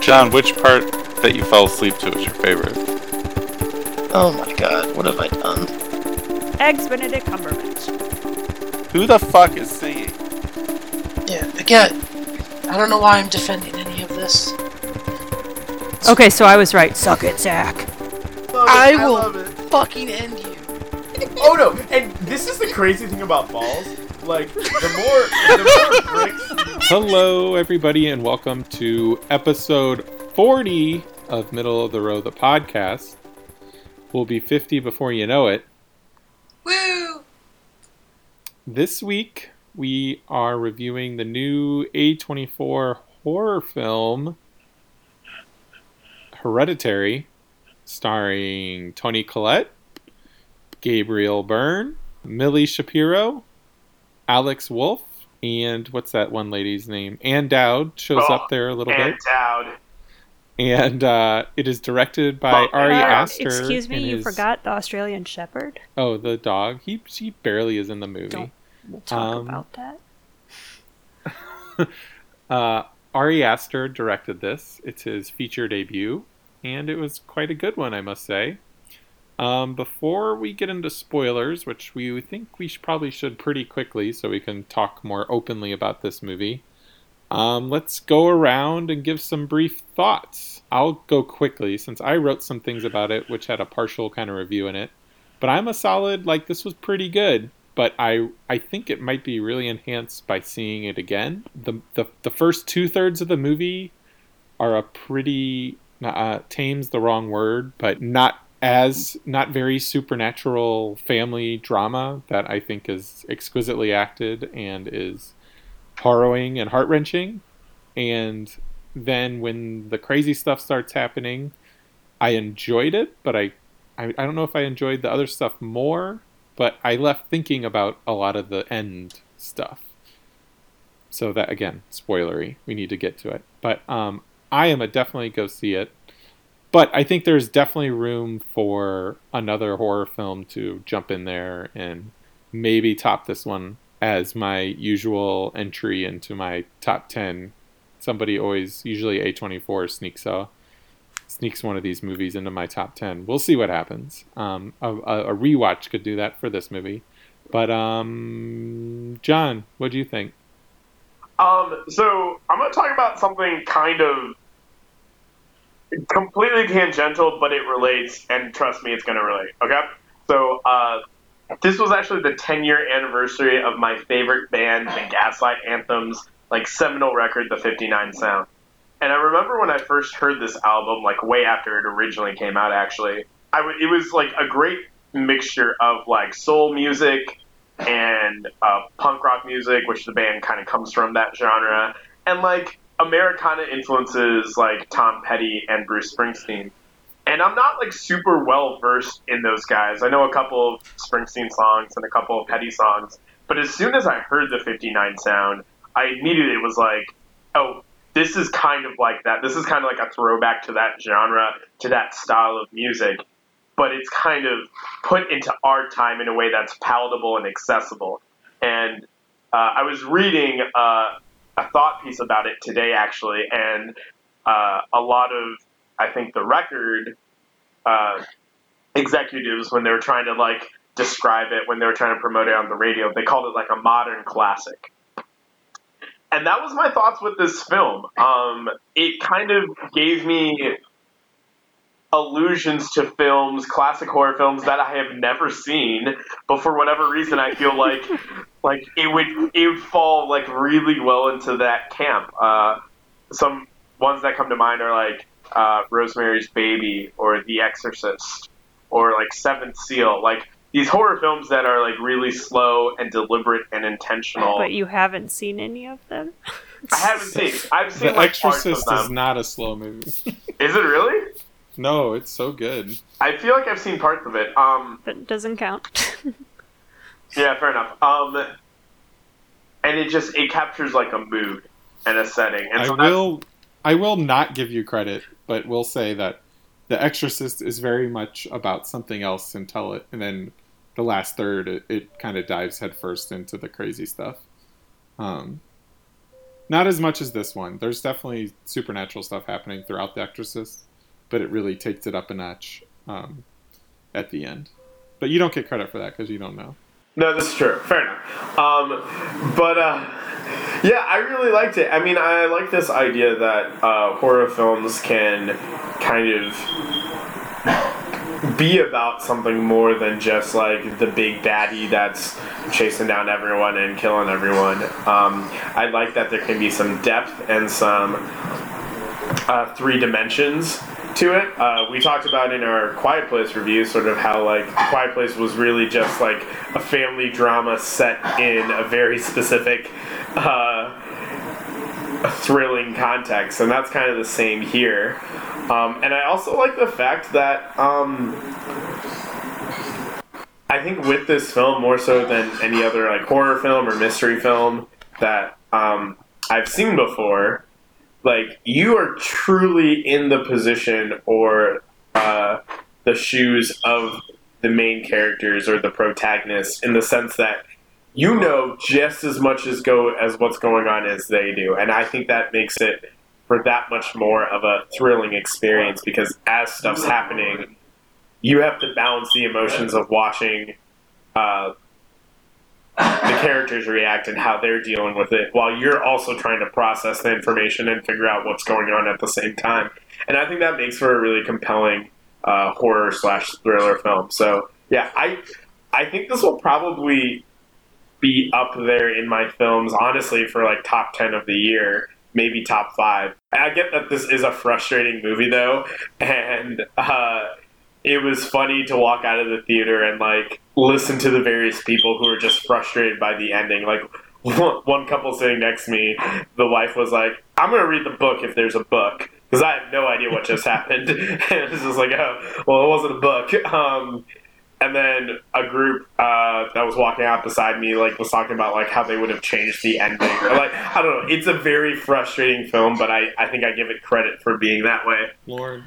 John, which part that you fell asleep to is your favorite? Oh my god, what have I done? Eggs Benedict Cumberbatch. Who the fuck is singing? Yeah, again, I don't know why I'm defending any of this. Okay, so I was right. Suck it, Zach. I will fucking end you. Oh no! And this is the crazy thing about balls. Like the more, the more bricks. Hello, everybody, and welcome to episode 40 of Middle of the Row, the podcast. We'll be 50 before you know it. Woo! This week, we are reviewing the new A24 horror film, Hereditary, starring Toni Collette, Gabriel Byrne, Milly Shapiro, Alex Wolff, and what's that one lady's name? Ann Dowd shows Oh, up there a little And bit. Dowd. And uh, it is directed by Well, Ari Uh, Aster. excuse me, you his- forgot the Australian Shepherd. Oh, the dog. He he barely is in the movie. Don't- We'll talk Um, about that. Uh, Ari Aster directed this. It's his feature debut, and it was quite a good one, I must say. Um, before we get into spoilers, which we think we should, probably should pretty quickly, so we can talk more openly about this movie. Um, let's go around and give some brief thoughts. I'll go quickly since I wrote some things about it, which had a partial kind of review in it. But I'm a solid like this was pretty good but I I think it might be really enhanced by seeing it again. The the, the first two thirds of the movie are a pretty uh, tame's the wrong word, but not as not very supernatural family drama that I think is exquisitely acted and is harrowing and heart wrenching. And then when the crazy stuff starts happening, I enjoyed it, but I I, I don't know if I enjoyed the other stuff more but I left thinking about a lot of the end stuff. So that again, spoilery. We need to get to it. But um, I am a definitely go see it. But I think there's definitely room for another horror film to jump in there and maybe top this one as my usual entry into my top ten. Somebody always, usually A24 sneaks a sneaks one of these movies into my top 10. We'll see what happens. Um, a, a, a rewatch could do that for this movie. But, um, John, what do you think? Um, so I'm going to talk about something kind of completely tangential, but it relates, and trust me, it's going to relate. Okay, so uh, this was actually the 10 year anniversary of my favorite band, the Gaslight Anthem's, like seminal record, the 59 Sound. And I remember when I first heard this album, like way after it originally came out. Actually, I w- it was like a great mixture of like soul music and uh, punk rock music, which the band kind of comes from that genre, and like Americana influences like Tom Petty and Bruce Springsteen. And I'm not like super well versed in those guys. I know a couple of Springsteen songs and a couple of Petty songs, but as soon as I heard the 59 sound, I immediately was like, oh, this is kind of like that. This is kind of like a throwback to that genre, to that style of music, but it's kind of put into our time in a way that's palatable and accessible. And uh, I was reading uh, a thought piece about it today, actually, and uh, a lot of, I think, the record uh, executives, when they were trying to like describe it, when they were trying to promote it on the radio, they called it like a modern classic and that was my thoughts with this film. Um, it kind of gave me allusions to films, classic horror films that I have never seen, but for whatever reason, I feel like like it would it would fall like really well into that camp. Uh, some ones that come to mind are like uh, Rosemary's Baby or The Exorcist or like Seventh Seal, like. These horror films that are like really slow and deliberate and intentional. But you haven't seen any of them? I haven't seen. I've seen The like parts Exorcist of is not a slow movie. Is it really? no, it's so good. I feel like I've seen parts of it. Um, That doesn't count. yeah, fair enough. Um, and it just it captures like a mood and a setting. And I so will I will not give you credit, but will say that The Exorcist is very much about something else until it, and then the last third, it, it kind of dives headfirst into the crazy stuff. Um, Not as much as this one. There's definitely supernatural stuff happening throughout The Exorcist, but it really takes it up a notch um, at the end. But you don't get credit for that because you don't know. No, this is true. Fair enough. Um, but uh, yeah, I really liked it. I mean, I like this idea that uh, horror films can kind of be about something more than just like the big baddie that's chasing down everyone and killing everyone. Um, I like that there can be some depth and some uh, three dimensions to it. Uh, we talked about in our Quiet Place review sort of how like Quiet Place was really just like a family drama set in a very specific. Uh, thrilling context, and that's kind of the same here. Um, and I also like the fact that um, I think with this film more so than any other like horror film or mystery film that um, I've seen before, like you are truly in the position or uh, the shoes of the main characters or the protagonists in the sense that you know just as much as go as what's going on as they do, and I think that makes it for that much more of a thrilling experience because as stuff's happening, you have to balance the emotions of watching uh, the characters react and how they're dealing with it, while you're also trying to process the information and figure out what's going on at the same time. And I think that makes for a really compelling uh, horror slash thriller film. So yeah, I I think this will probably be up there in my films, honestly, for like top 10 of the year, maybe top five. I get that this is a frustrating movie, though, and uh, it was funny to walk out of the theater and like listen to the various people who were just frustrated by the ending. Like, one couple sitting next to me, the wife was like, I'm to read the book if there's a book. Because I have no idea what just happened. and it's just like, oh, well, it wasn't a book. Um, and then a group uh, that was walking out beside me like was talking about like how they would have changed the ending or like i don't know it's a very frustrating film but i, I think i give it credit for being that way Lord.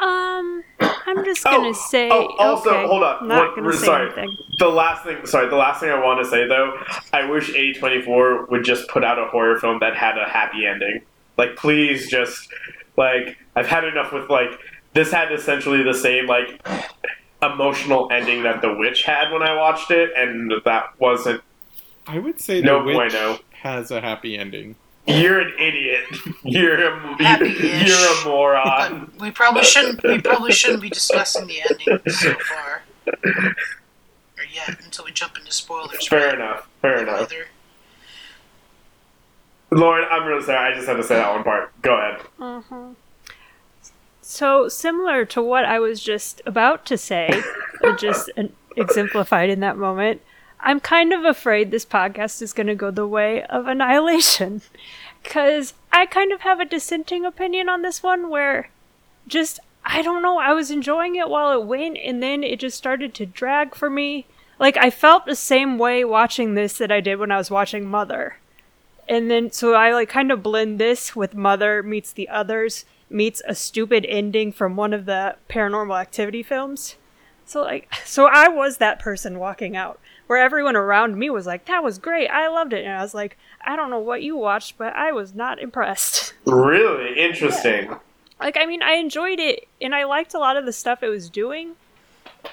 Um, I'm just gonna Oh, say. oh, also, okay, hold on. Not What- gonna say sorry. anything. the last thing sorry the last thing i want to say though i wish a24 would just put out a horror film that had a happy ending like please just like i've had enough with like this had essentially the same like emotional ending that the witch had when i watched it and that wasn't I would say No The Witch bueno. has a happy ending. You're an idiot. You're a, Happy-ish. you're a moron. But we probably shouldn't. We probably shouldn't be discussing the ending so far, or yet until we jump into spoilers. Fair right? enough. Fair enough. Either. Lauren, I'm really sorry. I just had to say that one part. Go ahead. Mhm. So similar to what I was just about to say, but just exemplified in that moment. I'm kind of afraid this podcast is going to go the way of Annihilation, because I kind of have a dissenting opinion on this one. Where, just I don't know, I was enjoying it while it went, and then it just started to drag for me. Like I felt the same way watching this that I did when I was watching Mother and then so I like kind of blend this with Mother meets the others meets a stupid ending from one of the paranormal activity films. So like so I was that person walking out where everyone around me was like that was great. I loved it and I was like I don't know what you watched but I was not impressed. Really interesting. Like I mean I enjoyed it and I liked a lot of the stuff it was doing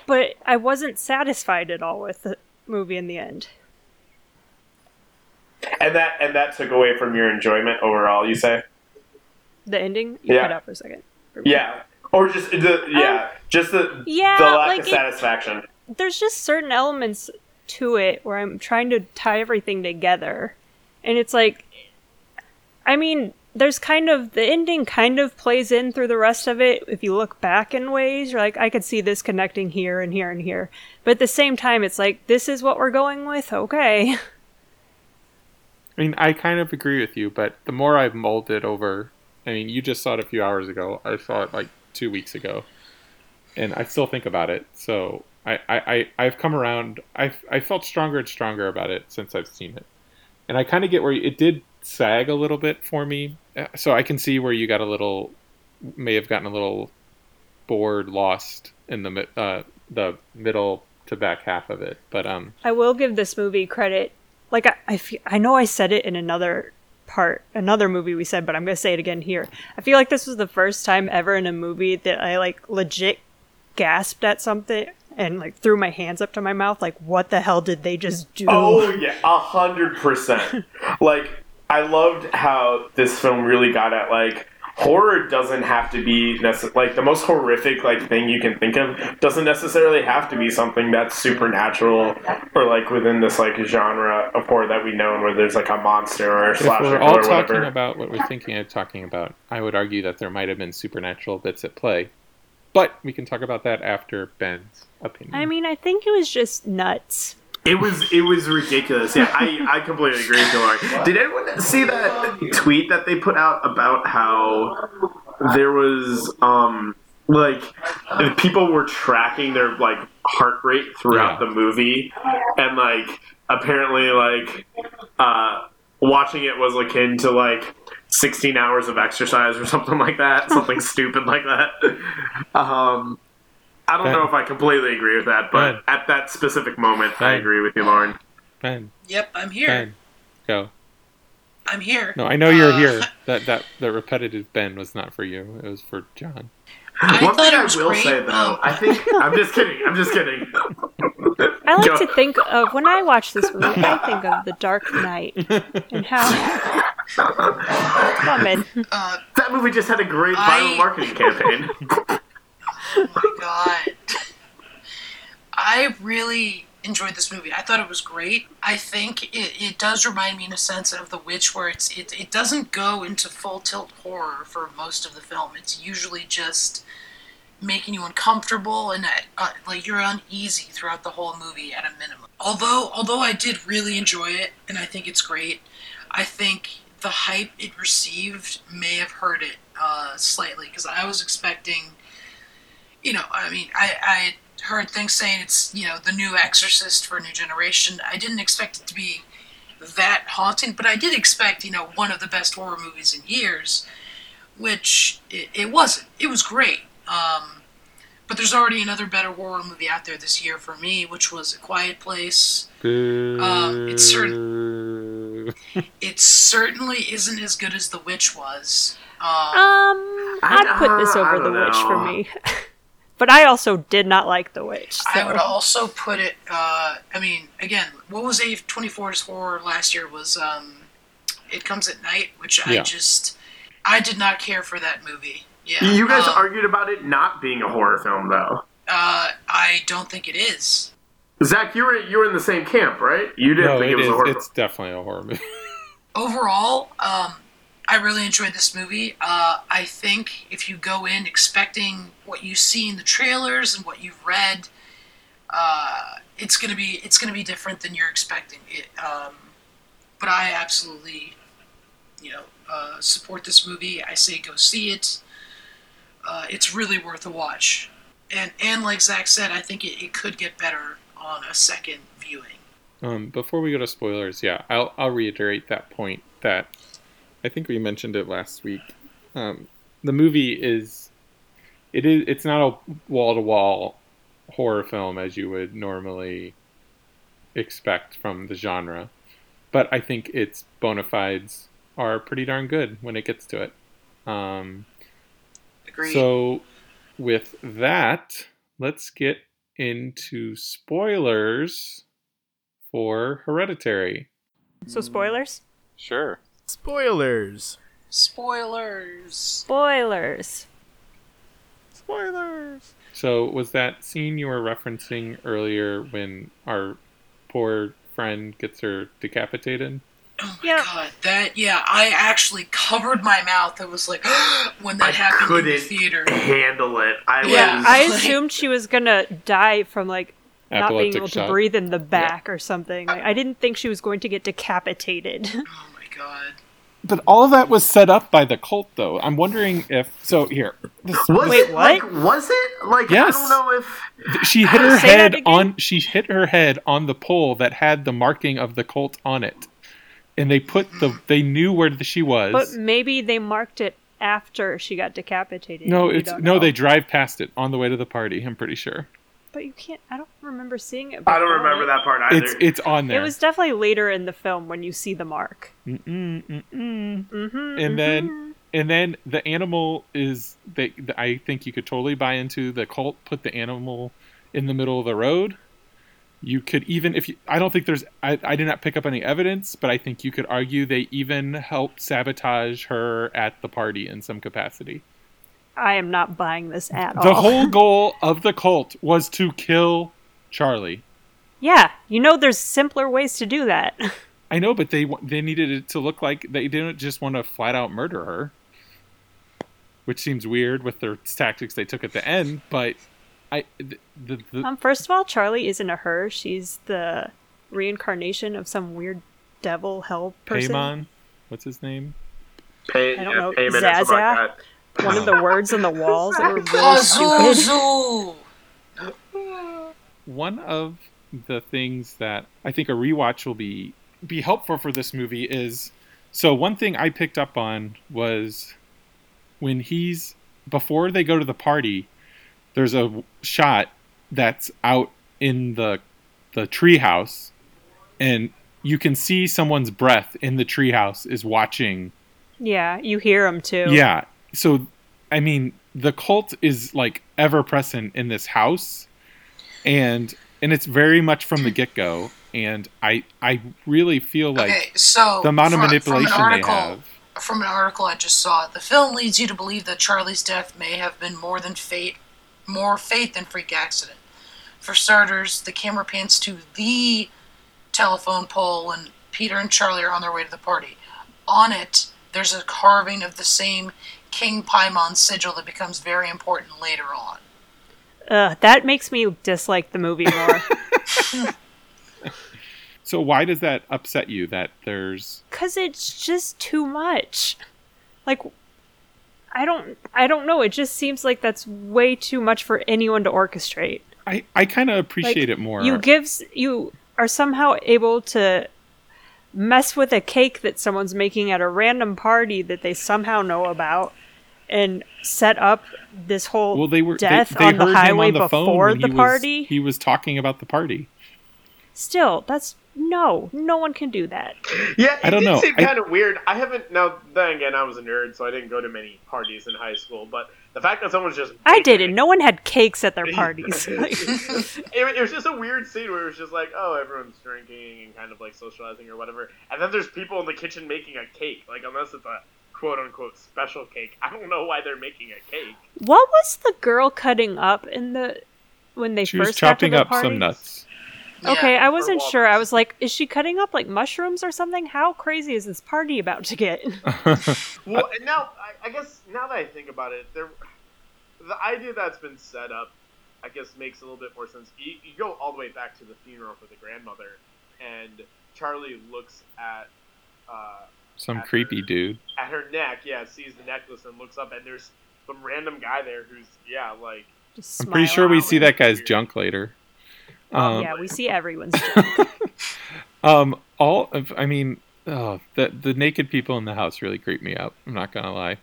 but I wasn't satisfied at all with the movie in the end. And that and that took away from your enjoyment overall. You say? The ending you Yeah. cut out for a second. Yeah. Or just the yeah, just the Um, yeah, the lack like of it- satisfaction. there's just certain elements to it where I'm trying to tie everything together. And it's like I mean, there's kind of the ending kind of plays in through the rest of it if you look back in ways. You're like, I could see this connecting here and here and here. But at the same time it's like this is what we're going with, okay. I mean, I kind of agree with you, but the more I've mulled it over, I mean, you just saw it a few hours ago. I saw it like two weeks ago, and I still think about it. So I, I, I I've come around. I I felt stronger and stronger about it since I've seen it, and I kind of get where it did sag a little bit for me. Uh, So I can see where you got a little, may have gotten a little bored, lost in the uh, the middle to back half of it. But um, I will give this movie credit. Like I, I, I know I said it in another part, another movie we said, but I'm going to say it again here. I feel like this was the first time ever in a movie that I like legit gasped at something and like threw my hands up to my mouth like what the hell did they just do? Oh yeah, a hundred percent. Like I loved how this film really got at like horror doesn't have to be necess- like the most horrific like thing you can think of doesn't necessarily have to be something that's supernatural or like within this like genre of horror that we know where there's like a monster or a If slasher we're all or talking whatever. about what we're thinking of talking about, I would argue that there might have been supernatural bits at play. But we can talk about that after Ben's opinion. I mean, I think it was just nuts. It was it was ridiculous. Yeah, I, I completely agree with you, Lauren. Did anyone see that tweet that they put out about how there was um like people were tracking their like heart rate throughout Yeah. the movie and like apparently like uh watching it was akin to like 16 hours of exercise or something like that something stupid like that um I don't Ben. know if I completely agree with that, but Ben. at that specific moment, I agree with you, Lauren. Ben, Yep, I'm here. Ben, go. I'm here. No, I know you're Uh, here. That that the repetitive Ben was not for you. It was for John. I One thing I will great. say though, I think I'm just kidding. I'm just kidding. I like Go. to think of when I watch this movie, I think of The Dark Knight and how. Come on, uh, That movie just had a great I- viral marketing campaign. oh my god. I really enjoyed this movie. I thought it was great. I think it, it does remind me in a sense of The Witch where it's it, it doesn't go into full tilt horror for most of the film. It's usually just making you uncomfortable and uh, like you're uneasy throughout the whole movie at a minimum. Although although I did really enjoy it and I think it's great, I think the hype it received may have hurt it uh, slightly because I was expecting, you know, I mean, I I heard things saying it's you know the new Exorcist for a new generation. I didn't expect it to be that haunting, but I did expect you know one of the best horror movies in years, which it, it wasn't. It was great. Um, but there's already another better horror movie out there this year for me, which was A Quiet Place. Um, it's Boo. It certainly isn't as good as The Witch was. Um, Um, I'd put this uh, over The don't Witch for me. but I also did not like The Witch. So. I would also put it. Uh, I mean, again, what was A24's horror last year was um, It Comes at Night, which I just I did not care for that movie. Yeah, you guys um, argued about it not being a horror film, though. Uh, I don't think it is. Zach, you were you were in the same camp, right? You didn't no, think it, it was is. a horror It's definitely a horror movie. Overall, um, I really enjoyed this movie. Uh, I think if you go in expecting what you see in the trailers and what you've read, uh, it's gonna be it's gonna be different than you're expecting. It, um, but I absolutely, you know, uh, support this movie. I say go see it. Uh, it's really worth a watch. And and like Zach said, I think it, it could get better on a second viewing. Um, before we go to spoilers, yeah, I'll I'll reiterate that point that I think we mentioned it last week. Um, the movie is it is it's not a wall to wall horror film as you would normally expect from the genre, but I think its bona fides are pretty darn good when it gets to it. Um, Agreed. so, with that, let's get into spoilers for Hereditary. So spoilers. Sure. Spoilers. Spoilers. Spoilers. Spoilers. So, was that scene you were referencing earlier when our poor friend gets her decapitated? Oh my Yep. god, that yeah, I actually covered my mouth. It was like when that I happened in the couldn't theater. handle it. I Yeah, was. I Like- assumed she was gonna die from like not being Epileptic able to breathe in the back or something. Like, I didn't think she was going to get decapitated. Oh My god. But all of that was set up by the cult, though. I'm wondering if. So, here. This, was Wait, it, what? Like, was it like? Yes. I don't know if. she hit her head on. She hit her head on the pole that had the marking of the cult on it. And they put the. They knew where she was. but maybe they marked it after she got decapitated. no, it's no. know. They drive past it on the way to the party. I'm pretty sure. But you can't. I don't remember seeing it. I don't remember that part either. It's it's on there. It was definitely later in the film when you see the mark. Mm-mm, mm-mm. Mm-hmm, And then and then the animal is they I think you could totally buy into the cult put the animal in the middle of the road. You could even if you I don't think there's I, I did not pick up any evidence, but I think you could argue they even helped sabotage her at the party in some capacity. I am not buying this at all. The whole goal of the cult was to kill Charlie. yeah, you know, there's simpler ways to do that. I know, but they they needed it to look like they didn't just want to flat out murder her, which seems weird with their tactics they took at the end. But I the, the, the um, first of all, Charlie isn't a her. She's the reincarnation of some weird devil hell person. Paimon, what's his name? Pay, I don't yeah, know, payment or Zaza? Like that. One of the words on the walls that were really stupid. One of the things that I think a rewatch will be be helpful for this movie is so one thing I picked up on was when he's before they go to the party, there's a shot that's out in the the treehouse, and you can see someone's breath in the treehouse is watching. Yeah, you hear them too. Yeah, so I mean the cult is like ever present in this house, and and it's very much from the get go. And I I really feel like okay, so the amount of manipulation from an they article, have. From an article I just saw, the film leads you to believe that Charlie's death may have been more than fate, more fate than freak accident. For starters, the camera pans to the telephone pole when Peter and Charlie are on their way to the party. On it, there's a carving of the same King Paimon sigil that becomes very important later on. Ugh, that makes me dislike the movie more. So why does that upset you that there's Cause it's just too much. Like I don't I don't know, it just seems like that's way too much for anyone to orchestrate. I, I kind of appreciate Like, it more. You gives you are somehow able to mess with a cake that someone's making at a random party that they somehow know about and set up this whole well, they were death they, on the highway on the before when the he was- party. he was talking about the party. Still, that's no, no one can do that. Yeah, it I don't did know. seem I- kind of weird. I haven't now. Then again, I was a nerd, so I didn't go to many parties in high school. But the fact that someone's just I didn't. No one had cakes at their parties. It, it was just a weird scene where it was just like, oh, everyone's drinking and kind of like socializing or whatever, and then there's people in the kitchen making a cake. Like unless it's a quote unquote special cake, I don't know why they're making a cake. what was the girl cutting up in the when they She was first got to chopping the up party? some nuts. Okay, I wasn't sure. I was like, is she cutting up like mushrooms or something? How crazy is this party about to get? Well, and now I, I guess now that I think about it, there, the idea that's been set up, I guess makes a little bit more sense. You, you go all the way back to the funeral for the grandmother, and Charlie looks at uh, Some After- creepy dude. at her neck, yeah, sees the necklace and looks up, and there's some random guy there who's yeah, like Just I'm pretty sure we see that guy's junk later. Oh, Um, yeah, we see everyone's junk. Um, all of, I mean, oh, the the naked people in the house really creep me out. I'm not gonna lie.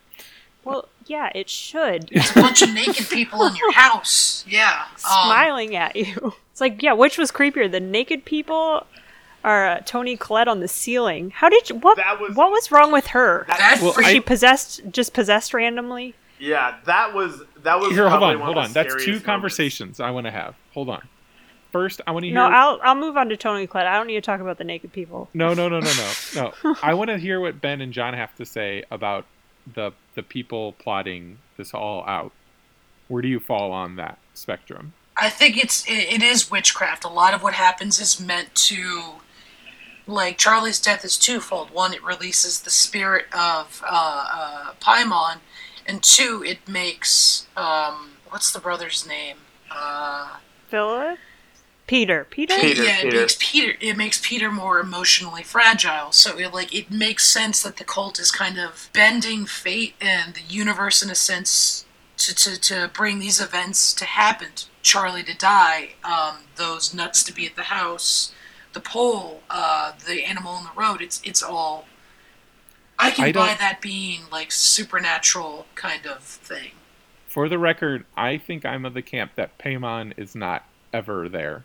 well, yeah, it should. It's a bunch of naked people in your house. Yeah. Um, Smiling at you. It's like, yeah, which was creepier, the naked people or uh, Toni Collette on the ceiling? How did you, what? That was- what was wrong with her? That Well, Was I- she possessed? Just possessed randomly? yeah, that was that was Here, hold on, one hold on. That's two moments. conversations I want to have. Hold on. First, I want to hear. No, I'll I'll move on to Toni Collette. I don't need to talk about the naked people. No, no, no, no, no, no. I want to hear what Ben and John have to say about the the people plotting this all out. Where do you fall on that spectrum? I think it's it, it is witchcraft. A lot of what happens is meant to, like Charlie's death is twofold. One, it releases the spirit of uh, uh, Paimon, and two, it makes um, what's the brother's name? Uh, Philip, Peter, Peter. Peter, yeah, it Peter. makes Peter. It makes Peter more emotionally fragile. So it like it makes sense that the cult is kind of bending fate and the universe in a sense to to, to bring these events to happen. Charlie to die, um, those nuts to be at the house, the pole, uh, the animal on the road. It's it's all. I can I buy that being like supernatural kind of thing. For the record, I think I'm of the camp that Paimon is not ever there.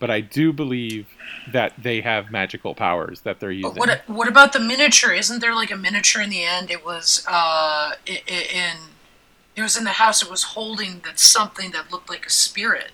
But I do believe that they have magical powers that they're using. But what what about the miniature? Isn't there like a miniature in the end? It was uh in it was in the house. It was holding that something that looked like a spirit.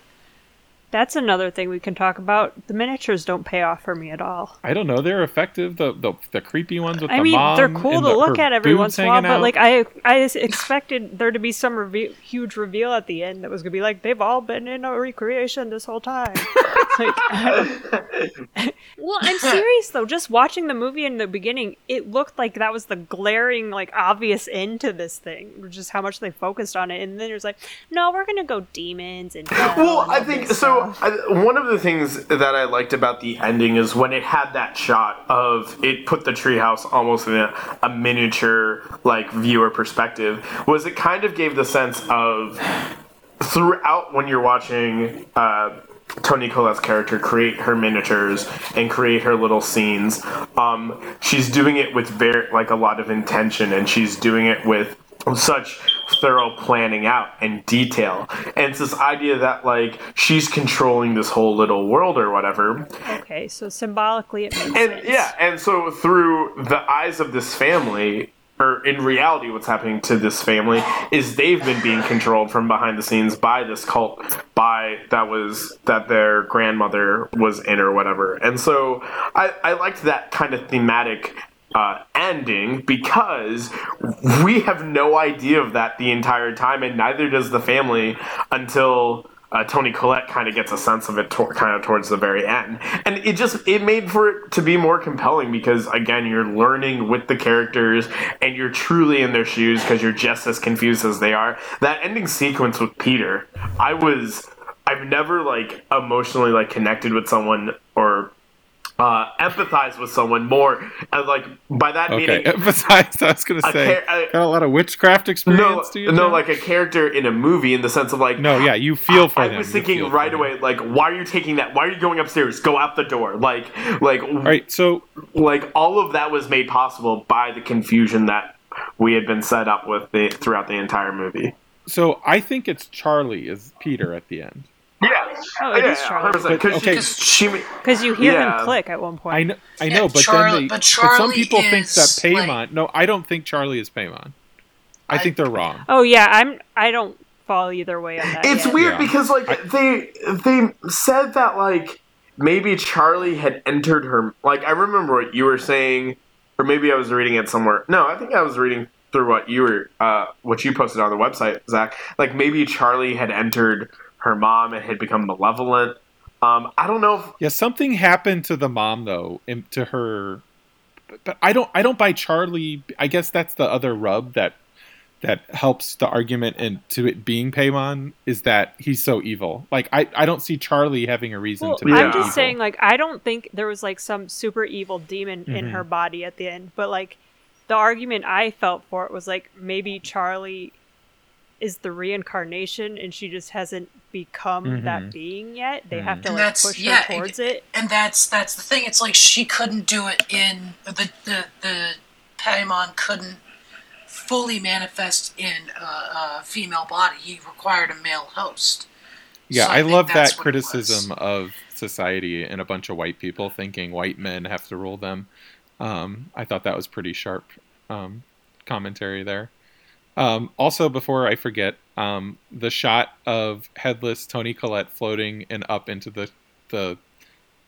That's another thing we can talk about. The miniatures don't pay off for me at all. I don't know. They're effective. The the, the creepy ones with the thing. I the mean, mom. they're cool to the- look at every once in a while, but out. like I, I s- expected there to be some reve- huge reveal at the end that was gonna be like they've all been in a recreation this whole time. like, well, I'm serious though. Just watching the movie in the beginning, it looked like that was the glaring, like obvious end to this thing, which is how much they focused on it. And then it was like, no, we're gonna go demons and Well, and I all think this I, one of the things that I liked about the ending is when it had that shot of it put the treehouse almost in a, a miniature like viewer perspective. Was it kind of gave the sense of throughout when you're watching. Uh, Toni Collette's character create her miniatures and create her little scenes. Um, she's doing it with very like a lot of intention, and she's doing it with such thorough planning out and detail. And it's this idea that like she's controlling this whole little world or whatever. Okay, so symbolically it makes And sense. yeah, and so through the eyes of this family, or in reality, what's happening to this family is they've been being controlled from behind the scenes by this cult, by that was that their grandmother was in or whatever. And so I, I liked that kind of thematic uh, ending because we have no idea of that the entire time, and neither does the family until uh, Toni Collette kind of gets a sense of it tor- kind of towards the very end, and it just it made for it to be more compelling because again you're learning with the characters and you're truly in their shoes because you're just as confused as they are. That ending sequence with Peter, I was I've never like emotionally like connected with someone or uh, empathize with someone more. And like by that okay, meaning, empathize. I was gonna a say, a- got a lot of witchcraft no, experience. you? no, John? like a character in a movie in the sense of like no, yeah, you feel for I them. was thinking right them. away, like, why are you taking that? Why are you going upstairs? Go out the door. Like, like, All right, so like all of that was made possible by the confusion that we had been set up with the, throughout the entire movie. so I think it's Charlie is Peter at the end. Yeah, Oh, it is Charlie. Because But, okay. she, Because you hear Yeah. him click at one point. I know, I Yeah, know, but Charlie- then they, but some Charlie people think that is, like- no, I don't think Charlie is Paimon. I, I- think they're wrong. Oh yeah, I'm. I don't fall either way on that. it's yet. weird Yeah. because like they they said that like maybe Charlie had entered her. Like I remember what you were saying, or maybe I was reading it somewhere. No, I think I was reading through what you were uh, what you posted on the website, Zach. Like maybe Charlie had entered her mom and had become malevolent. Um, I don't know if Yeah, something happened to the mom though, and to her. But, but I don't. I don't buy Charlie. I guess that's the other rub that that helps the argument into it being Paimon is that he's so evil. Like I, I don't see Charlie having a reason Well, to be I'm just evil. saying, like, I don't think there was like some super evil demon in Mhm. her body at the end, but like, the argument I felt for it was like maybe Charlie is the reincarnation and she just hasn't become Mhm. that being yet. They have to And like that's- push yeah, her towards it. and that's that's the thing. It's like she couldn't do it in the the the Paimon couldn't fully manifest in a, a female body. He required a male host. Yeah, So I, think love that what it was. criticism of society and a bunch of white people thinking white men have to rule them. Um, I thought that was pretty sharp um, commentary there. Um, also, before I forget, um, the shot of headless Toni Collette floating and up into the the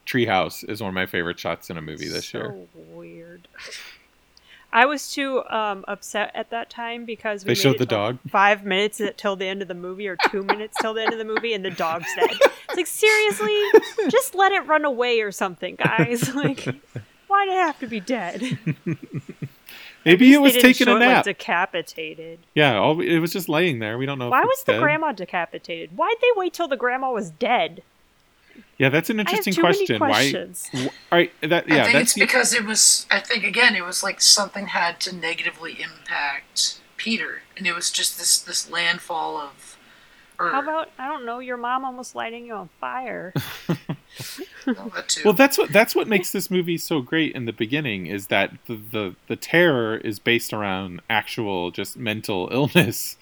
treehouse is one of my favorite shots in a movie this so year. weird. I was too um, upset at that time because we They showed made the dog. five minutes till the end of the movie, or two minutes till the end of the movie, and the dog's dead. It's like seriously, just let it run away or something, guys. Like, why did it have to be dead? Maybe it was didn't taking show a it, like, nap. decapitated. yeah, all, it was just laying there. We don't know. Why if was the dead. grandma decapitated? Why'd they wait till the grandma was dead? Yeah, that's an I have interesting too question. many Why? questions. All right, that I yeah, think that's it's the- because it was. I think again, it was like something had to negatively impact Peter, and it was just this this landfall of. Or, How about I don't know, your mom almost lighting you on fire? well, that. Well, that's what that's what makes this movie so great in the beginning is that the the, the terror is based around actual just mental illness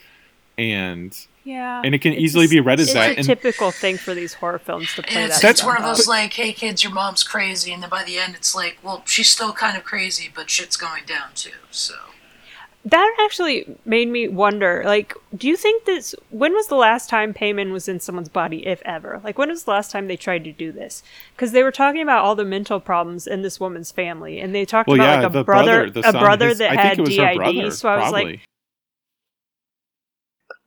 and Yeah. and it can It's easily a- be read as it's that. a And typical thing for these horror films to play It's, that. it's one of those like, hey kids, your mom's crazy, and then by the end, it's like, well, she's still kind of crazy, but shit's going down too. So That actually made me wonder. Like, do you think this? When was the last time Paimon was in someone's body, if ever? Like, when was the last time they tried to do this? Because they were talking about all the mental problems in this woman's family, and they talked well, about yeah, like a the brother, the a son, brother his- that I had it was her DID. brother, so I was probably. like,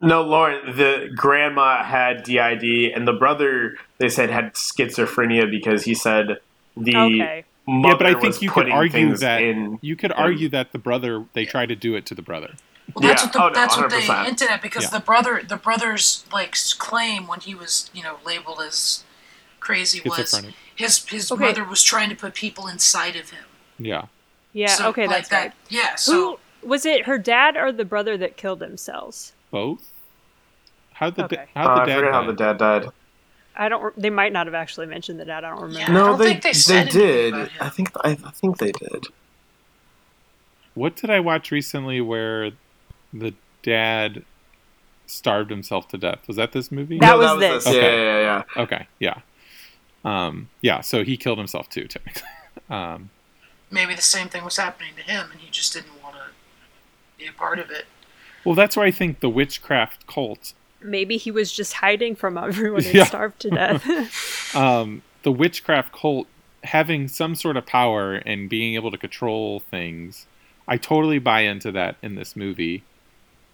No, Lauren, the grandma had DID, and the brother they said had schizophrenia because he said the okay, mother yeah, but I was think you could argue that in. you could argue that the brother they tried to do it to the brother. Well, that's Yeah. what the, Oh, no, that's what they 100%. hinted at because Yeah. the brother, the brother's like claim when he was, you know, labeled as crazy was his his Okay. mother was trying to put people inside of him. Yeah. yeah, So, okay, like that's that. right. Yeah. So Who was it? Her dad or the brother that killed themselves? Both. How the Okay. da- Uh, how the I dad forget how the dad died. I don't. They might not have actually mentioned the dad. I don't remember. Yeah. I No, don't they think they they, did. I think I, I think they did. What did I watch recently where the dad starved himself to death? Was that this movie? That no, was that was this. this. Yeah, Okay. yeah, yeah, yeah. Okay, yeah. Um, yeah, so he killed himself too, technically. Um, maybe the same thing was happening to him, and he just didn't want to be a part of it. well, that's where I think the witchcraft cult, Maybe he was just hiding from everyone and Yeah. starved to death. um, the witchcraft cult having some sort of power and being able to control things, I totally buy into that in this movie.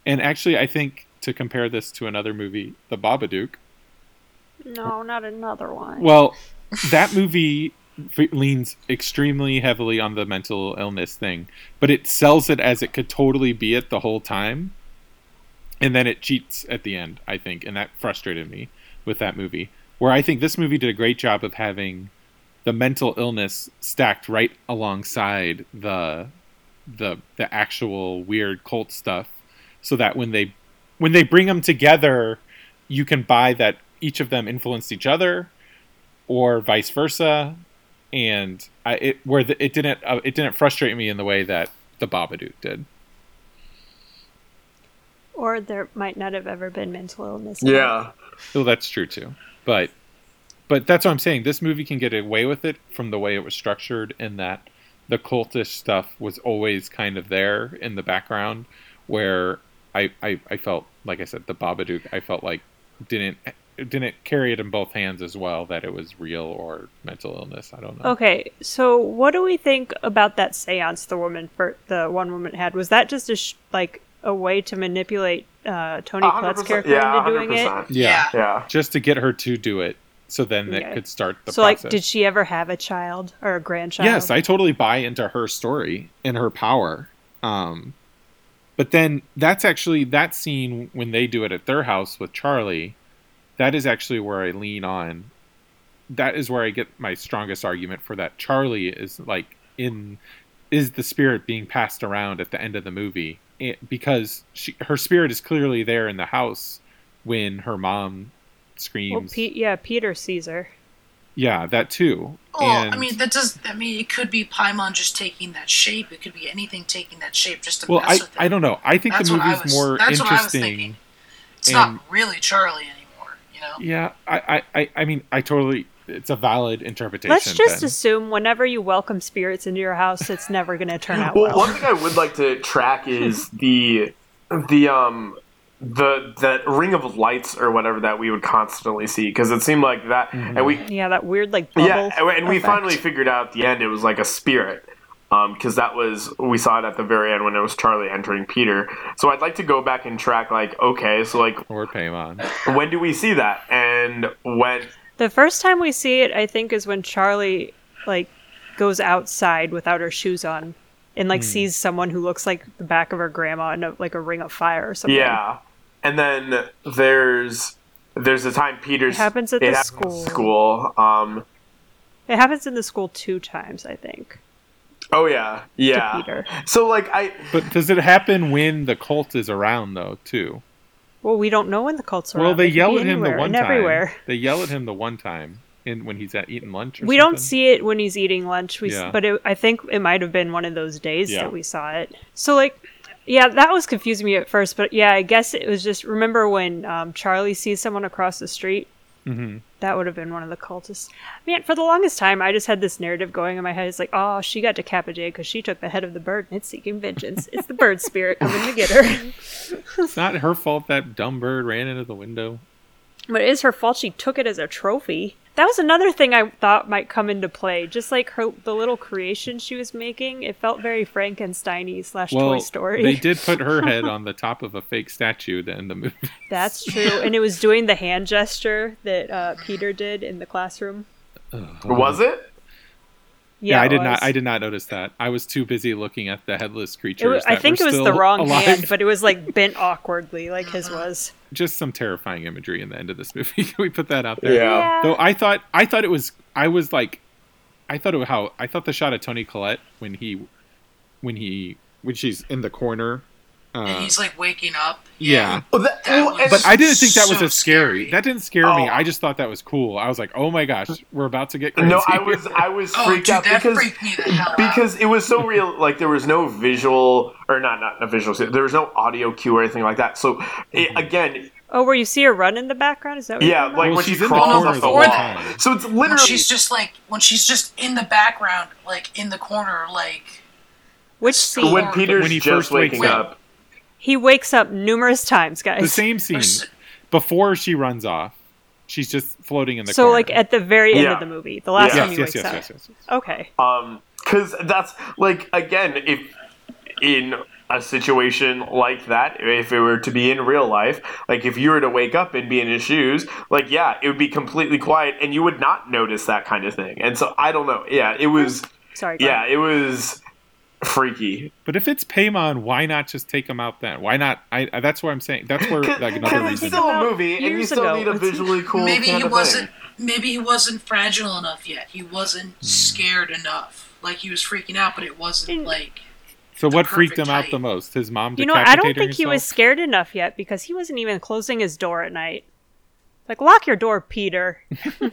And actually, I think to compare this to another movie, The Babadook, no, not another one. Well, that movie leans extremely heavily on the mental illness thing, but it sells it as it could totally be it the whole time. And then it cheats at the end, I think, and that frustrated me with that movie. Where I think this movie did a great job of having the mental illness stacked right alongside the the the actual weird cult stuff so that when they when they bring them together you can buy that each of them influenced each other or vice versa and I, it where the, it didn't uh, it didn't frustrate me in the way that the Babadook did. Or there might not have ever been mental illness. Yeah. Well, that's true too. But but that's what I'm saying. This movie can get away with it from the way it was structured, in that the cultish stuff was always kind of there in the background, where I I, I felt like I said the Babadook. I felt like didn't didn't carry it in both hands as well that it was real or mental illness. I don't know. Okay, so what do we think about that séance the woman for the one woman had? Was that just a sh- like a way to manipulate uh, Toni A hundred Collette's percent- character yeah, into doing it? 100%. Yeah. Yeah. just to get her to do it so then it Okay. could start the so, process. like, did she ever have a child or a grandchild? yes i totally buy into her story and her power um but then that's actually that scene when they do it at their house with charlie that is actually where i lean on that is where i get my strongest argument for that charlie is like in is the spirit being passed around at the end of the movie it, because she, her spirit is clearly there in the house when her mom Well, screams Pe- yeah, Peter sees her. yeah that too Well, and I mean, that does. I mean, it could be Paimon just taking that shape. It could be anything taking that shape just to well mess I, with it. I don't know i think That's the what I movie's was- more that's what I was interesting thinking. It's and- not really Charlie anymore. You know. Yeah, I, I, I, I mean, I totally. It's a valid interpretation. Let's just then. assume whenever you welcome spirits into your house, it's never going to turn out Well, well. one thing I would like to track is the the um the that ring of lights or whatever that we would constantly see because it seemed like that, and we Yeah, that weird like bubble. yeah, and we- we effect. finally figured out at the end it was like a spirit. um Because that was we saw it at the very end when it was Charlie entering Peter. So I'd like to go back and track like okay, so like or Paimon. when do we see that and when The first time we see it, I think, is when Charlie like goes outside without her shoes on and like sees someone who looks like the back of her grandma in a, like a ring of fire or something. Yeah, and then there's there's the time Peter's It happens at it the happens school. School. Um. It happens in the school two times, I think. Oh yeah. Yeah. Peter. So like I But does it happen when the cult is around though too? Well, we don't know when the cults are. well, they yell at him the one time. everywhere. They yell at him the one time in when he's at eating lunch. Or We don't see it when he's eating lunch. We, Yeah. but it, I think it might have been one of those days Yeah. that we saw it. So, like, Yeah, that was confusing me at first, but yeah, I guess it was just remember when um, Charlie sees someone across the street. Hmm That would have been one of the cultists. Man, for the longest time, I just had this narrative going in my head. It's like, oh, she got decapitated because she took the head of the bird and it's seeking vengeance. It's the bird spirit coming to get her. It's not her fault that dumb bird ran into the window. But it is her fault she took it as a trophy. That was another thing I thought might come into play. Just like her, the little creation she was making, it felt very Frankenstein-y slash Well, Toy Story. they did put her head on the top of a fake statue in the movie. That's true, and it was doing the hand gesture that uh, Peter did in the classroom. Was it? Yeah, I it did not. I did not notice that. I was too busy looking at the headless It creatures. wa- I that think it was the wrong alive. hand, but it was like bent awkwardly, like his was. Just some terrifying imagery in the end of this movie. Can we put that out there? Yeah. Though I thought I thought it was I was like I thought it how I thought the shot of Toni Collette when he when he when she's in the corner. And Uh, he's like waking up. yeah. Oh, that- That But I didn't think that was So as scary. scary. That didn't scare me. Oh. I just thought that was cool. I was like, "Oh my gosh, we're about to get crazy." no, I was I was Oh, freaked dude, out that because freaked me the hell out. because it was so real. Like there was no visual or not not a visual. There was no audio cue or anything like that. So it, Mm-hmm. again, Oh, where you see her run in the background? Is that what you're yeah, like Well, when she's she in the corner off the the wall. time. So it's when literally she's just like when she's just in the background, like in the corner, like? Which scene? when Peter's When he just first wakes waking up. up. He wakes up numerous times, guys. the same scene before she runs off. She's just floating in the car. so, corner. like at the very end Yeah. of the movie, the last Yeah. time yes, he yes, wakes yes, up. yes, yes, yes. Okay. Um, because that's like again, if in a situation like that, if it were to be in real life, like if you were to wake up and be in his shoes, like yeah, it would be completely quiet, and you would not notice that kind of thing. And so I don't know. Yeah, it was. Sorry. go Yeah, ahead. it was freaky. But if it's Paimon, why not just take him out then? Why not? I, I that's what I'm saying. That's where like another Because it's still a movie, and you still ago. need a visually cool. maybe kind he of wasn't. Thing. Maybe he wasn't fragile enough yet. He wasn't scared enough. Like he was freaking out, but it wasn't And- like. So what freaked him perfect out the most? His mom You know, I don't decapitating think he was scared enough yet because he wasn't even closing his door at night. Like, lock your door, Peter.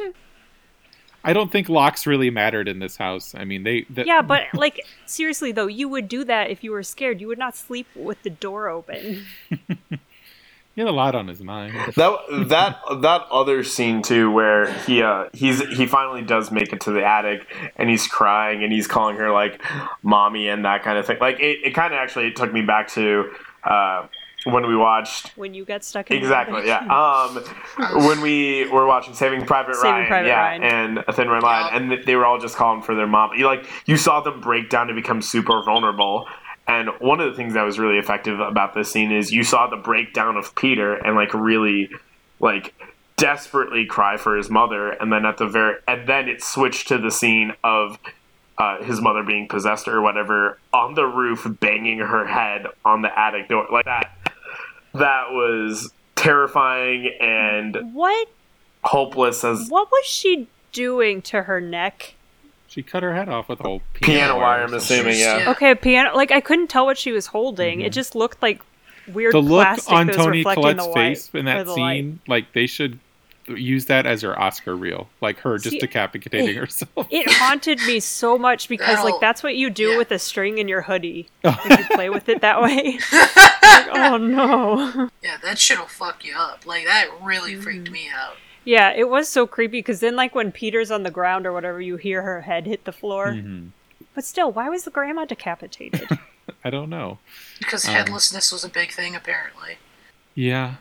I don't think locks really mattered in this house. I mean, they. The, Yeah, but like seriously though, you would do that if you were scared. You would not sleep with the door open. he had a lot on his mind. That that that other scene too, where he uh he's he finally does make it to the attic and he's crying and he's calling her like mommy and that kind of thing. Like it, it kind of actually took me back to uh when we watched when you get stuck in the exactly attic. yeah um when we were watching Saving Private Saving Ryan Private yeah Ryan. and A Thin Red Line Yeah. and they were all just calling for their mom. You like you saw them break down to become super vulnerable. And one of the things that was really effective about this scene is you saw the breakdown of Peter and like really like desperately cry for his mother and then at the very and then it switched to the scene of uh, his mother being possessed or whatever on the roof banging her head on the attic door like that that was terrifying and What hopeless as what was she doing to her neck? She cut her head off with a whole piano wire i'm or assuming yeah Yeah. Okay, piano like I couldn't tell what she was holding. It just looked like weird Mm-hmm. The look plastic on that was Tony reflecting Collette's the face in that the light. scene, like they should use that as her Oscar reel, like her just See, decapitating it- herself. It haunted me so much because like that's what you do yeah. with a string in your hoodie. If you play with it that way. Like, oh no. Yeah, that shit'll fuck you up. Like that really Mm. freaked me out. Yeah, it was so creepy because then, like, when Peter's on the ground or whatever, you hear her head hit the floor. Mhm. But still, why was the grandma decapitated? I don't know. Because Um, headlessness was a big thing apparently. Yeah,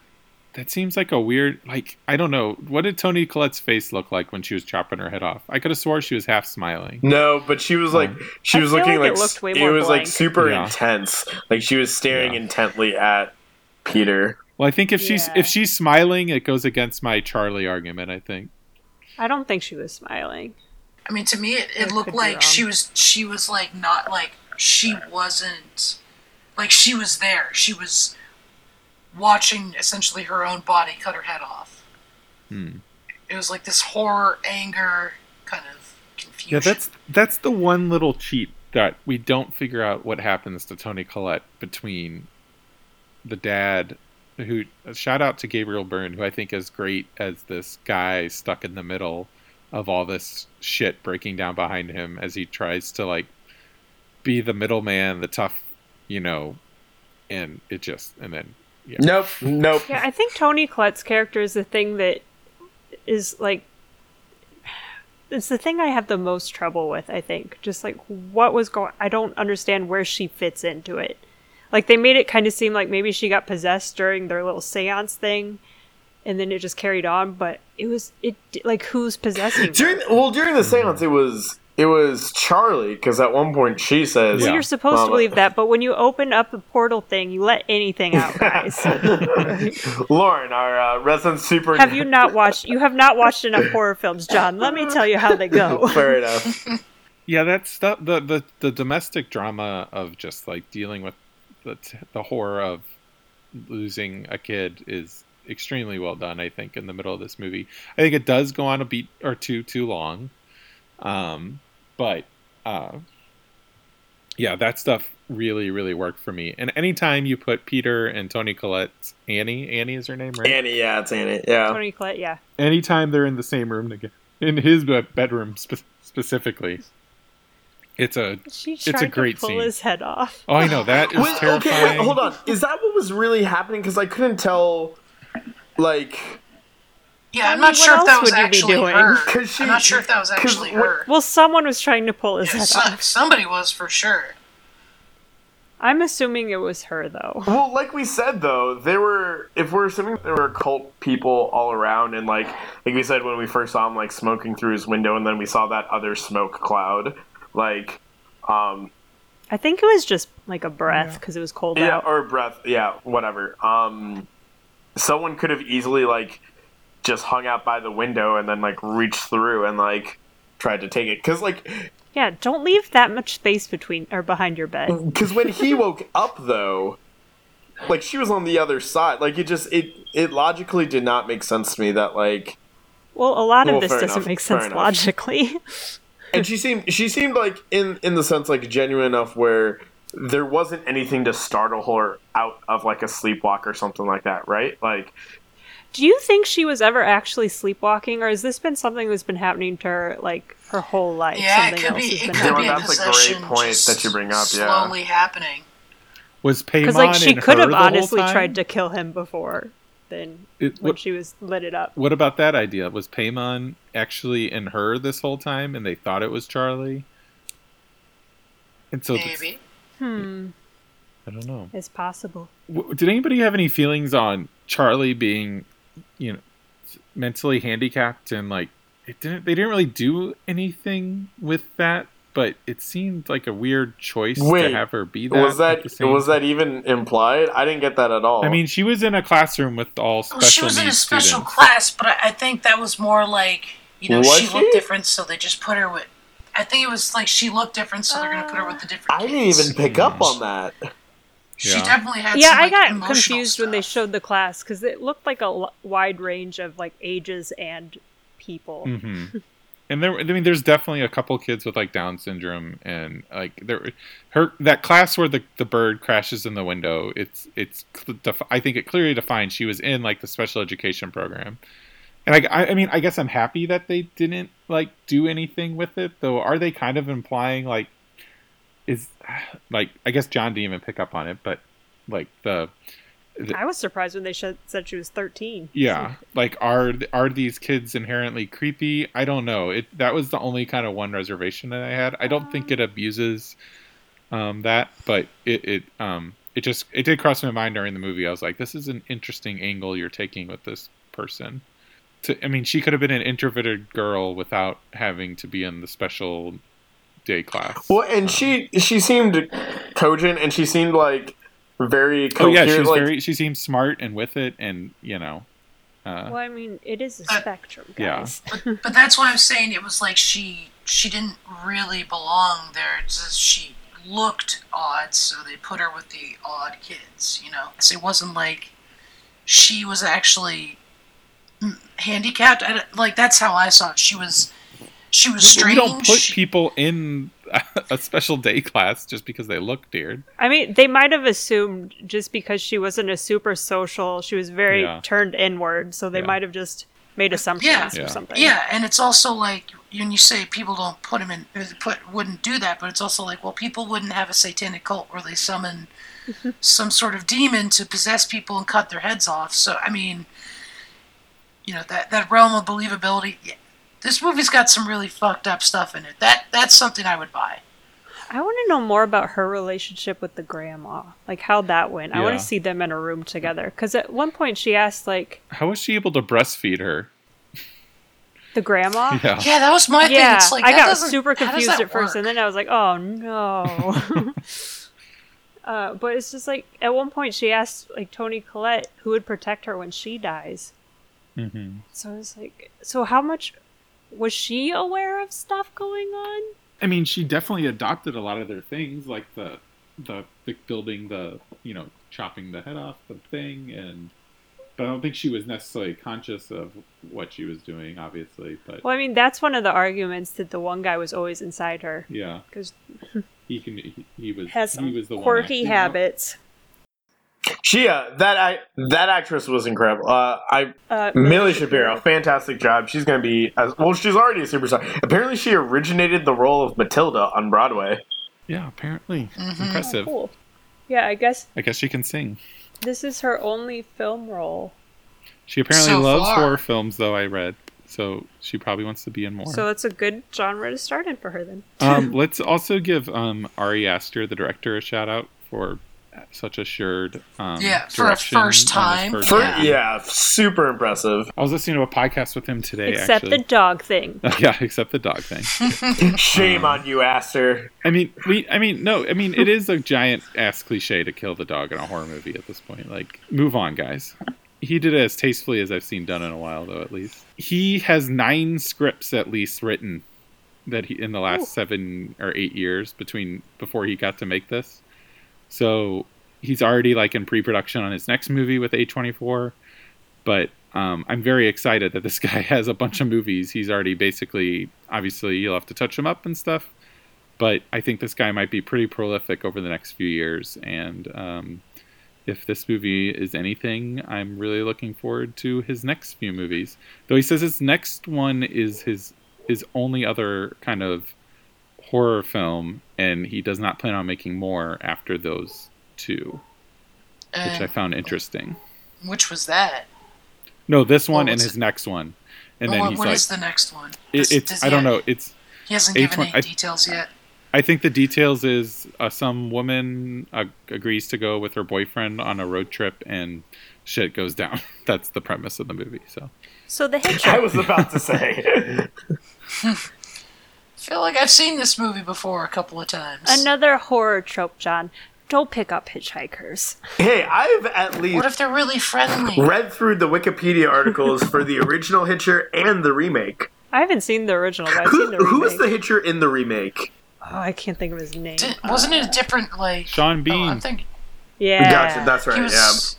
that seems like a weird. Like I don't know. What did Toni Collette's face look like when she was chopping her head off? I could have swore she was half smiling. no but she was like oh. she I was looking like like, it looked way it more was like super Yeah. intense like she was staring Yeah. intently at peter Well, I think if she's if she's smiling, it goes against my Charlie argument. I think. I don't think she was smiling. I mean, to me, it, I it looked like she was she was like not like she wasn't like she was there. She was watching essentially her own body cut her head off. Hmm. It was like this horror, anger, kind of confusion. Yeah, that's that's the one little cheat that we don't figure out what happens to Toni Collette between the dad who shout out to Gabriel Byrne who I think is great as this guy stuck in the middle of all this shit breaking down behind him as he tries to like be the middleman, the tough, you know, and it just and then yeah. Nope, nope. Yeah, I think Toni Collette's character is the thing that is like it's the thing I have the most trouble with, I think. Just like what was going I don't understand where she fits into it. Like they made it kind of seem like maybe she got possessed during their little séance thing and then it just carried on, but it was it like who's possessing her? During well, during the seance, mm-hmm. it was it was Charlie because at one point she says, Well, Yeah. you're supposed to believe that, but when you open up the portal thing, you let anything out, guys. "Lauren, our uh, resident super." have you not watched? You have not watched enough horror films, John. Let me tell you how they go. Fair enough. Yeah, that's stuff. The, the the domestic drama of just like dealing with the the horror of losing a kid is extremely well done. I think in the middle of this movie, I think it does go on a beat or two too long, um, but uh, yeah, that stuff really really worked for me. And anytime you put Peter and Toni Collette's Annie, Annie is her name, right? Annie, yeah, it's Annie. Yeah. Toni Collette, yeah. anytime they're in the same room together, in his bedroom spe- specifically, it's a She a great to pull scene. his head off. oh I know that is Wait, terrifying. okay, wait, hold on. Is that what was really happening? Because I couldn't tell. Like, Yeah, I I'm not sure what if that else was would you be actually doing? her. 'Cause she- I'm not sure if that was actually what- her. Well, someone was trying to pull his Yeah, head so- off. somebody was for sure. I'm assuming it was her, though. well, like we said though, there were. If we're assuming there were cult people all around, and like, like we said when we first saw him, like smoking through his window, and then we saw that other smoke cloud, like, um, I think it was just like a breath because it was cold yeah, out. or breath, yeah, whatever. Um, someone could have easily like just hung out by the window and then like reached through and like tried to take it, because like Yeah, don't leave that much space between or behind your bed. Because when he woke up, though, like she was on the other side. Like it just it it logically did not make sense to me that like, Well, a lot of this doesn't enough, make sense logically. and she seemed she seemed like in in the sense like genuine enough where there wasn't anything to startle her out of like a sleepwalk or something like that, right? Like Do you think she was ever actually sleepwalking, or has this been something that's been happening to her like her whole life? Yeah, it could else be. has It could You be what, a that's a great point that you bring up, yeah. Slowly happening. Was Paimon Because like she could have honestly tried to kill him before then It- when what, she was lit it up. what about that idea? Was Paimon actually in her this whole time, and they thought it was Charlie? And so that's- Maybe. Hmm, I don't know. it's possible. W- Did anybody have any feelings on Charlie being, you know, mentally handicapped and like it didn't? They didn't really do anything with that, but it seemed like a weird choice Wait, to have her be that. was that the same- was that even implied? I didn't get that at all. I mean, she was in a classroom with all special Well, she was in a needs special students. class, but I, I think that was more like you know Was she, she? looked different, so they just put her with. I think it was like she looked different, so they're gonna put her with the different. I didn't even pick up mm. on that. She Yeah. definitely had. yeah, some, I like, got emotional confused when they showed the class because it looked like a l- wide range of like ages and people. hmm And there, I mean, there's definitely a couple kids with like Down syndrome, and like there, her that class where the the bird crashes in the window. It's it's, cl- I think it clearly defined she was in like the special education program, and I, I, I mean, I guess I'm happy that they didn't like do anything with it, though. Are they kind of implying like is like I guess John didn't even pick up on it, but like the I was surprised when they sh- said she was 13. yeah, like are are these kids inherently creepy? I don't know. It that was the only kind of one reservation that I had. I don't think it abuses um, that, but it it um it just it did cross my mind during the movie. I was like, this is an interesting angle you're taking with this person. To, I mean, she could have been an introverted girl without having to be in the special day class. Well, and she she seemed cogent, and she seemed like very oh yeah, coherent. she like, very. She seemed smart and with it, and you know. Uh, Well, I mean, it is a Uh, spectrum, yeah. guys. But that's why I'm saying it was like she she didn't really belong there. Just she looked odd, so they put her with the odd kids. You know, so it wasn't like she was actually mm, handicapped. I, like that's how I saw it. She was she was we strange. don't put people in a special day class just because they look weird. I mean, they might have assumed just because she wasn't a super social, she was very Yeah. turned inward, so they Yeah. might have just made assumptions Yeah. or Yeah. something. Yeah, and it's also like when you say people don't put them in, uh, put wouldn't do that, but it's also like, well, people wouldn't have a satanic cult where they summon some sort of demon to possess people and cut their heads off. So I mean, you know that that realm of believability. Yeah, this movie's got some really fucked up stuff in it. That that's something I would buy. I want to know more about her relationship with the grandma, like how that went. I want to see them in a room together because at one point she asked like How was she able to breastfeed her? the grandma. Yeah. Yeah, that was my thing. Yeah, It's like I got super confused that at first, and then I was like, "Oh no!" uh, but it's just like at one point she asked like Toni Collette who would protect her when she dies. hmm So it's like, so how much was she aware of stuff going on? I mean, she definitely adopted a lot of their things, like the the, the building the you know chopping the head off the thing, and but I don't think she was necessarily conscious of what she was doing. Obviously, but Well, I mean, that's one of the arguments that the one guy was always inside her yeah, because he can. He, he was has he was the one quirky acting out. Habits. She, uh, that I, that actress was incredible. Uh, I Uh, Milly Shapiro, fantastic job. She's going to be as well. She's already a superstar. Apparently, she originated the role of Matilda on Broadway. Yeah, apparently Mm-hmm. impressive. Cool. Yeah, I guess I guess she can sing. this is her only film role. She apparently So loves far. horror films, though I read, so she probably wants to be in more. So it's a good genre to start in for her then. um, let's also give um, Ari Aster, the director, a shout out for such assured um, Yeah, for a first time. first For, Yeah. yeah. super impressive. I was listening to a podcast with him today. Except actually. the dog thing. yeah, except the dog thing. Shame on you, Aster. I mean, we. I mean, no. I mean, it is a giant ass cliche to kill the dog in a horror movie at this point. Like, move on, guys. He did it as tastefully as I've seen done in a while, though. At least he has nine scripts at least written that he in the last Ooh. seven or eight years between before he got to make this. So he's already like in pre-production on his next movie with A24. But um, I'm very excited that this guy has a bunch of movies. He's already basically, obviously, you'll have to touch him up and stuff. But I think this guy might be pretty prolific over the next few years. And um, if this movie is anything, I'm really looking forward to his next few movies. Though he says his next one is his his only other kind of horror film, and he does not plan on making more after those two, which I found interesting. which was that? No, this one and was his next one, and Well, then what- he's what like, is the next one? it, it's does I don't have- know, it's He hasn't H1 given any I- details yet. I think the details is uh, some woman uh, agrees to go with her boyfriend on a road trip and shit goes down. That's the premise of the movie. So So the I was about to say. I feel like I've seen this movie before a couple of times. Another horror trope, John. Don't pick up hitchhikers. hey, I've at least. What if they're really friendly? read through the Wikipedia articles for the original Hitcher and the remake. I haven't seen the original, but I've Who, seen the remake. who is the Hitcher in the remake? Oh, I can't think of his name. Di- wasn't it a different like? Sean Oh, Bean. I'm thinking Yeah. Gotcha, that's he right. was.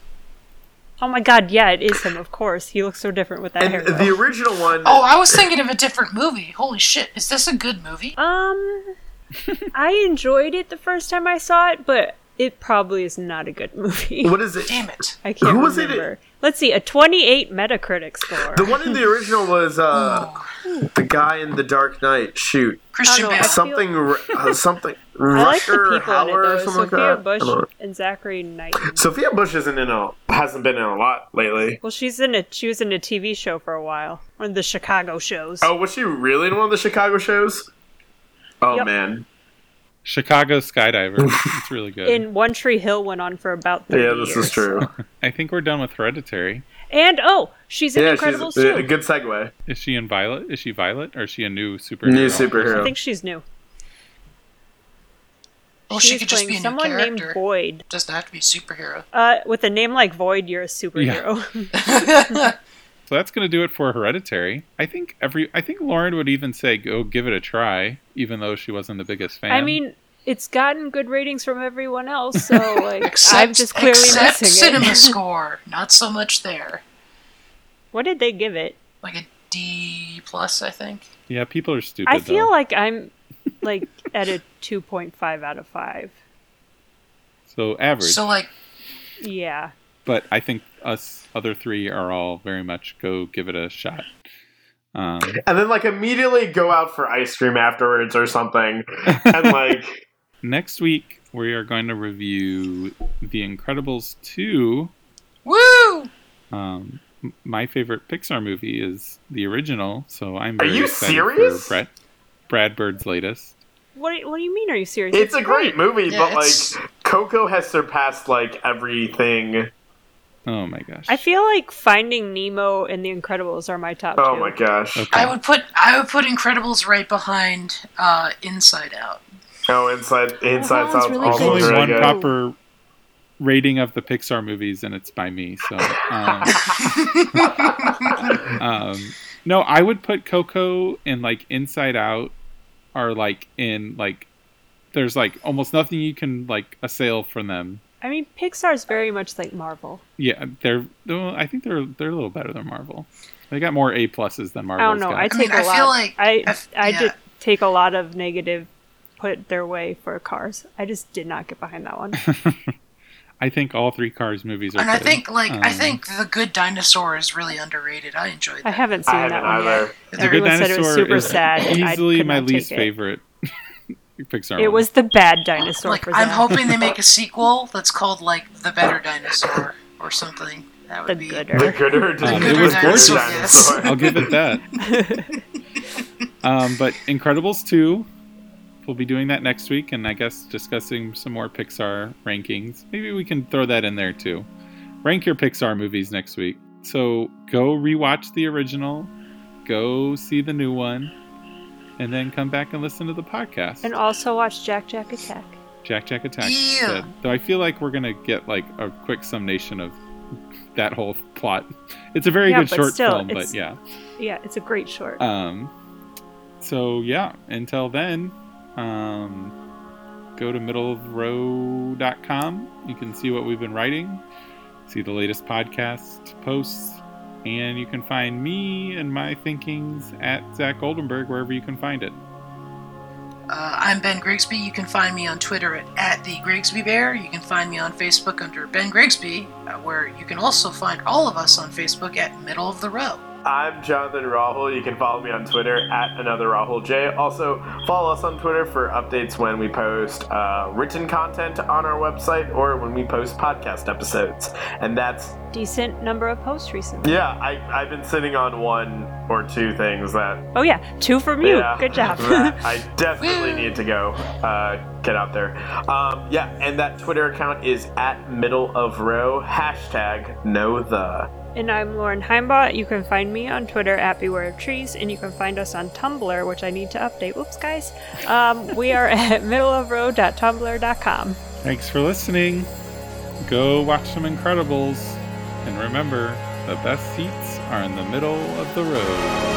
Oh my god, yeah, it is him, of course. He looks so different with that yeah, hair. and though. the original one. Oh, I was thinking of a different movie. Holy shit! Is this a good movie? Um, I enjoyed it the first time I saw it, but it probably is not a good movie. what is it? Damn it! I can't Who was it? Remember. Let's see, a 28 Metacritic score. The one in the original was uh, Oh, the guy in the Dark Knight. Shoot, Christian know, Bale. I- something, uh, something. I like the Rutger people in it Hauer or though. something like Sophia that. Bush I don't know. and Zachary Knight. Sophia Bush isn't in a hasn't been in a lot lately. Well, she's in a she was in a TV show for a while, one of the Chicago shows. Oh, was she really in one of the Chicago shows? Oh Yep. man, Chicago Skydiver. it's really good. In One Tree Hill went on for about 30 yeah, this years. is true. I think we're done with Hereditary. And oh, she's in yeah, Incredibles she's too. a good segue. Is she in Violet? Is she Violet or is she a new superhero? New superhero. I think she's new. Well, she could just playing be a new someone named character. Voyd. Doesn't have to be a superhero. Uh, with a name like Voyd, you're a superhero. So that's going to do it for Hereditary. I think every I think Lauren would even say go give it a try, even though she wasn't the biggest fan. I mean, it's gotten good ratings from everyone else, so like Except, I'm just clearly except missing cinema it. score, not so much there. what did they give it? Like a D plus, I think. yeah, people are stupid. I feel though. like I'm like at a 2.5 out of 5. so average. So like, Yeah. but I think us other three are all very much go give it a shot. Um, and then like immediately go out for ice cream afterwards or something, and like next week we are going to review The Incredibles two. Woo! Um, my favorite Pixar movie is the original, so I'm Are you excited serious? for Brett, Brad Bird's latest. What do, what do you mean? Are you serious? it's a great movie, Yeah, but it's- like Coco has surpassed like everything. Oh my gosh! I feel like Finding Nemo and The Incredibles are my top Oh two. my gosh! Okay. I would put I would put Incredibles right behind uh, Inside Out. Oh, inside inside that sounds really There's also only one good. proper rating of the Pixar movies, and it's by me. So, um, um, no, I would put Coco and like Inside Out are like in like there's like almost nothing you can like assail from them. I mean, Pixar's very much like Marvel. Yeah, they're. well, I think they're they're a little better than Marvel. They got more A pluses than Marvel. I don't know. I I take mean, a I lot. feel like- I I f- I yeah. did take a lot of negative put their way for Cars. I just did not get behind that one. I think all three Cars movies are. And I think like I Um, think The Good Dinosaur is really underrated. I enjoyed That. I haven't seen I that haven't one yet. either. The Good Everyone said it was Dinosaur super is sad. and I Easily my not take least it. favorite Pixar. It one. was the bad dinosaur. like for I'm hoping they make a sequel that's called like The Better Dinosaur or something. That would the be gooder. The gooder Um, did it was gorgeous. Yes. I'll give it that. um, but Incredibles 2, we'll be doing that next week, and I guess discussing some more Pixar rankings. Maybe we can throw that in there too. Rank your Pixar movies next week. So go rewatch the original, go see the new one, and then come back and listen to the podcast. And also watch Jack Jack Attack. Jack Jack Attack. Yeah. Good. Though I feel like we're gonna get like a quick summation of that whole plot. It's a very Yeah, good short still, film, but yeah. Yeah, it's a great short. Um, so yeah, until then, um, go to middleofrow.com. You can see what we've been writing, see the latest podcast posts, and you can find me and my thinkings at Zach Goldenberg wherever you can find it. Uh, I'm Ben Grigsby. You can find me on Twitter at, at the Grigsby Bear. You can find me on Facebook under Ben Grigsby, uh, where you can also find all of us on Facebook at Middle of the Row. I'm Jonathan Rahul. You can follow me on Twitter at another Rahul J. Also, follow us on Twitter for updates when we post uh, written content on our website or when we post podcast episodes. And that's Decent number of posts recently. yeah. I I've been sitting on one or two things that Oh yeah, two from you. Yeah, Good job. I definitely need to go uh, get out there. Um, yeah, and that Twitter account is at middle of row hashtag know the. And I'm Lauren Heimbach. You can find me on Twitter at Beware of Trees, and you can find us on Tumblr, which I need to update. Whoops, guys. Um, we are at middleofroad.tumblr.com. Thanks for listening. Go watch some Incredibles. And remember, the best seats are in the middle of the road.